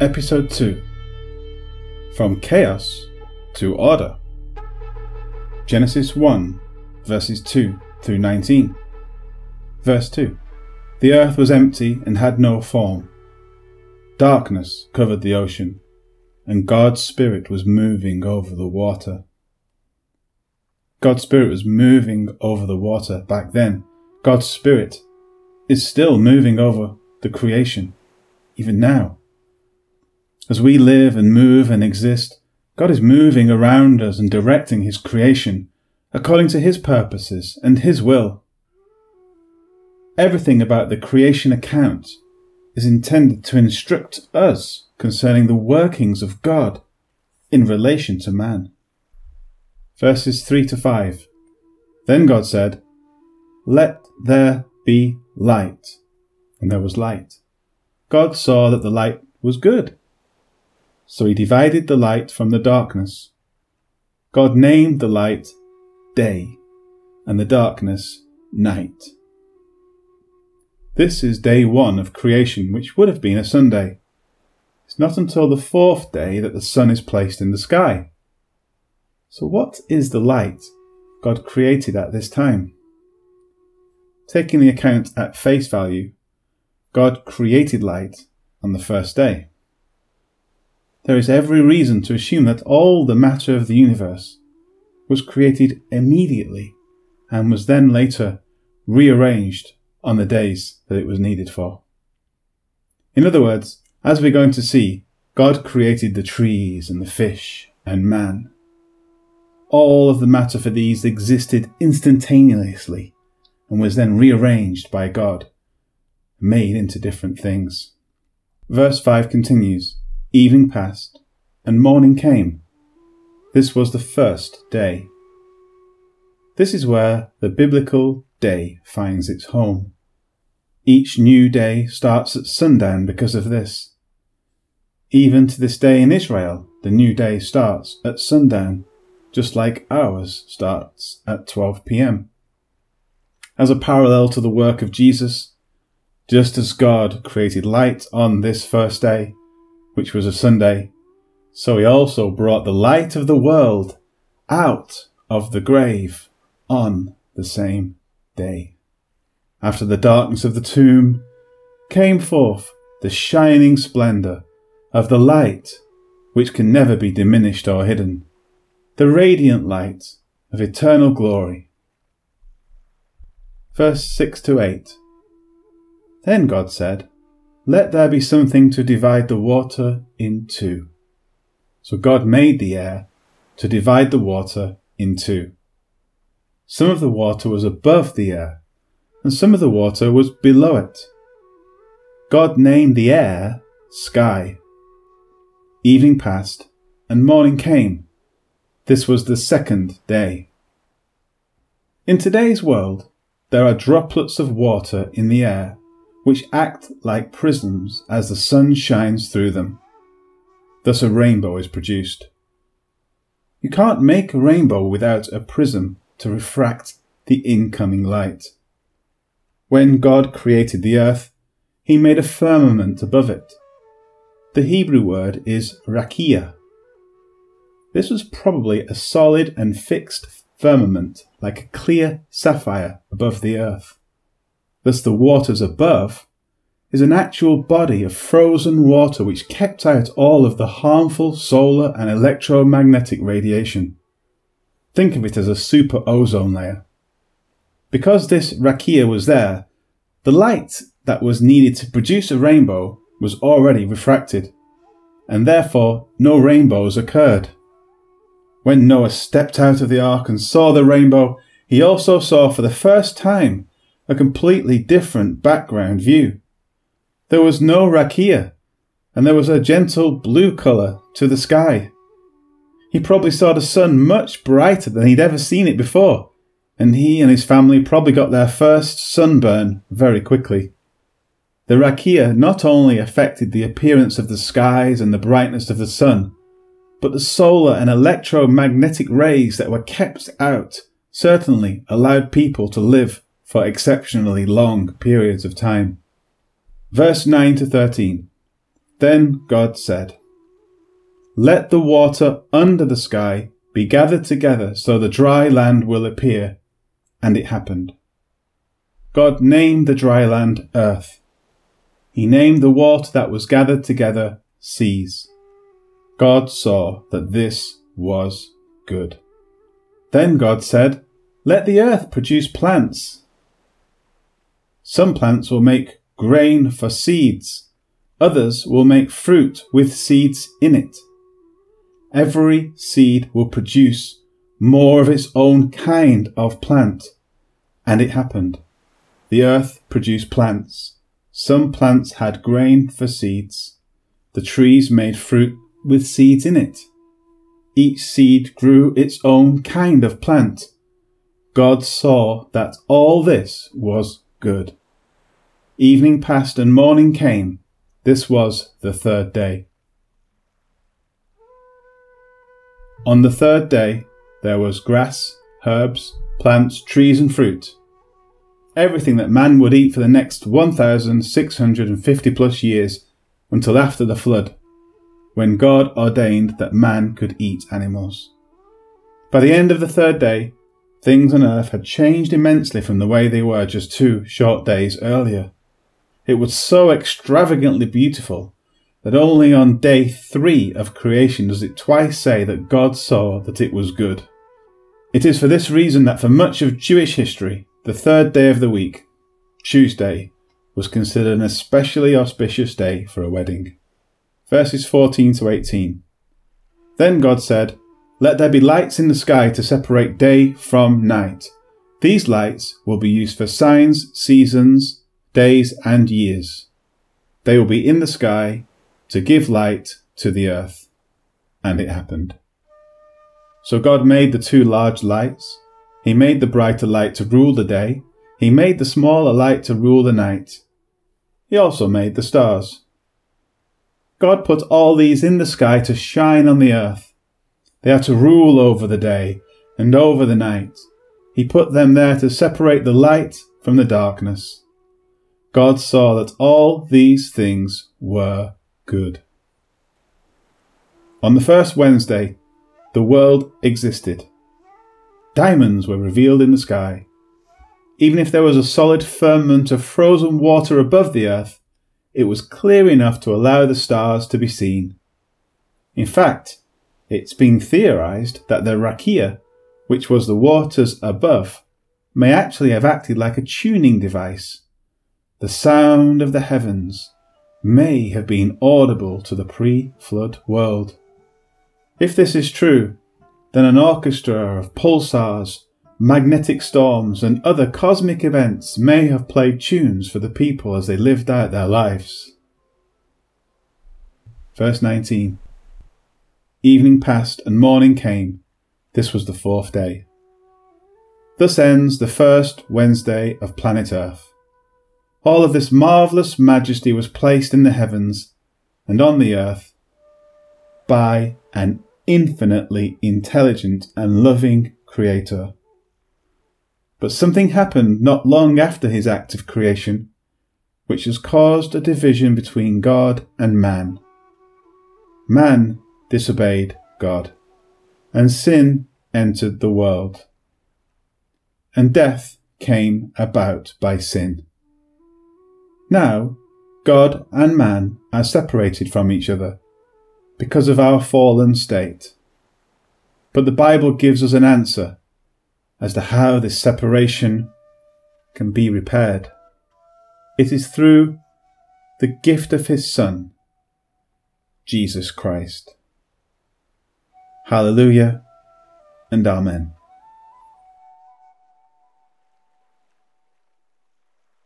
Episode 2 From Chaos to Order. Genesis 1, verses 2 through 19. Verse 2 The earth was empty and had no form. Darkness covered the ocean, and God's Spirit was moving over the water. God's Spirit was moving over the water back then. God's Spirit is still moving over the creation, even now. As we live and move and exist, God is moving around us and directing His creation according to His purposes and His will. Everything about the creation account is intended to instruct us concerning the workings of God in relation to man. Verses 3 to 5. Then God said, Let there be light. And there was light. God saw that the light was good. So he divided the light from the darkness. God named the light day, and the darkness night. This is day one of creation, which would have been a Sunday. It's not until the fourth day that the sun is placed in the sky. So, what is the light God created at this time? Taking the account at face value, God created light on the first day there is every reason to assume that all the matter of the universe was created immediately and was then later rearranged on the days that it was needed for. In other words, as we're going to see, God created the trees and the fish and man. All of the matter for these existed instantaneously and was then rearranged by God, made into different things. Verse 5 continues Evening passed, and morning came. This was the first day. This is where the biblical day finds its home. Each new day starts at sundown because of this. Even to this day in Israel, the new day starts at sundown, just like ours starts at 12 pm. As a parallel to the work of Jesus, just as God created light on this first day, which was a Sunday. So he also brought the light of the world out of the grave on the same day. After the darkness of the tomb came forth the shining splendour of the light which can never be diminished or hidden, the radiant light of eternal glory. Verse 6 to 8 Then God said, let there be something to divide the water in two. So God made the air to divide the water in two. Some of the water was above the air, and some of the water was below it. God named the air sky. Evening passed, and morning came. This was the second day. In today's world, there are droplets of water in the air which act like prisms as the sun shines through them. Thus, a rainbow is produced. You can't make a rainbow without a prism to refract the incoming light. When God created the earth, he made a firmament above it. The Hebrew word is rakia. This was probably a solid and fixed firmament like a clear sapphire above the earth thus the waters above, is an actual body of frozen water which kept out all of the harmful solar and electromagnetic radiation. Think of it as a super ozone layer. Because this rakia was there, the light that was needed to produce a rainbow was already refracted, and therefore no rainbows occurred. When Noah stepped out of the ark and saw the rainbow, he also saw for the first time a completely different background view. There was no rakia, and there was a gentle blue colour to the sky. He probably saw the sun much brighter than he'd ever seen it before, and he and his family probably got their first sunburn very quickly. The rakia not only affected the appearance of the skies and the brightness of the sun, but the solar and electromagnetic rays that were kept out certainly allowed people to live for exceptionally long periods of time. Verse 9 to 13. Then God said, Let the water under the sky be gathered together so the dry land will appear. And it happened. God named the dry land earth. He named the water that was gathered together seas. God saw that this was good. Then God said, Let the earth produce plants. Some plants will make grain for seeds, others will make fruit with seeds in it. Every seed will produce more of its own kind of plant. And it happened. The earth produced plants. Some plants had grain for seeds. The trees made fruit with seeds in it. Each seed grew its own kind of plant. God saw that all this was good. Evening passed and morning came. This was the third day. On the third day, there was grass, herbs, plants, trees, and fruit. Everything that man would eat for the next 1,650 plus years until after the flood, when God ordained that man could eat animals. By the end of the third day, things on earth had changed immensely from the way they were just two short days earlier. It was so extravagantly beautiful that only on day three of creation does it twice say that God saw that it was good. It is for this reason that for much of Jewish history, the third day of the week, Tuesday, was considered an especially auspicious day for a wedding. Verses 14 to 18. Then God said, Let there be lights in the sky to separate day from night. These lights will be used for signs, seasons, days, and years. They will be in the sky to give light to the earth. And it happened. So God made the two large lights. He made the brighter light to rule the day. He made the smaller light to rule the night. He also made the stars. God put all these in the sky to shine on the earth. They are to rule over the day and over the night. He put them there to separate the light from the darkness. God saw that all these things were good. On the first Wednesday, the world existed. Diamonds were revealed in the sky. Even if there was a solid firmament of frozen water above the earth, it was clear enough to allow the stars to be seen. In fact, it's been theorized that the rakia, which was the waters above, may actually have acted like a tuning device. The sound of the heavens may have been audible to the pre flood world. If this is true, then an orchestra of pulsars, magnetic storms, and other cosmic events may have played tunes for the people as they lived out their lives. Verse 19 Evening passed and morning came. This was the fourth day. Thus ends the first Wednesday of planet Earth. All of this marvellous majesty was placed in the heavens and on the earth by an infinitely intelligent and loving Creator. But something happened not long after his act of creation, which has caused a division between God and man. Man disobeyed God, and sin entered the world. And death came about by sin. Now, God and man are separated from each other because of our fallen state. But the Bible gives us an answer as to how this separation can be repaired. It is through the gift of His Son, Jesus Christ. Hallelujah and Amen.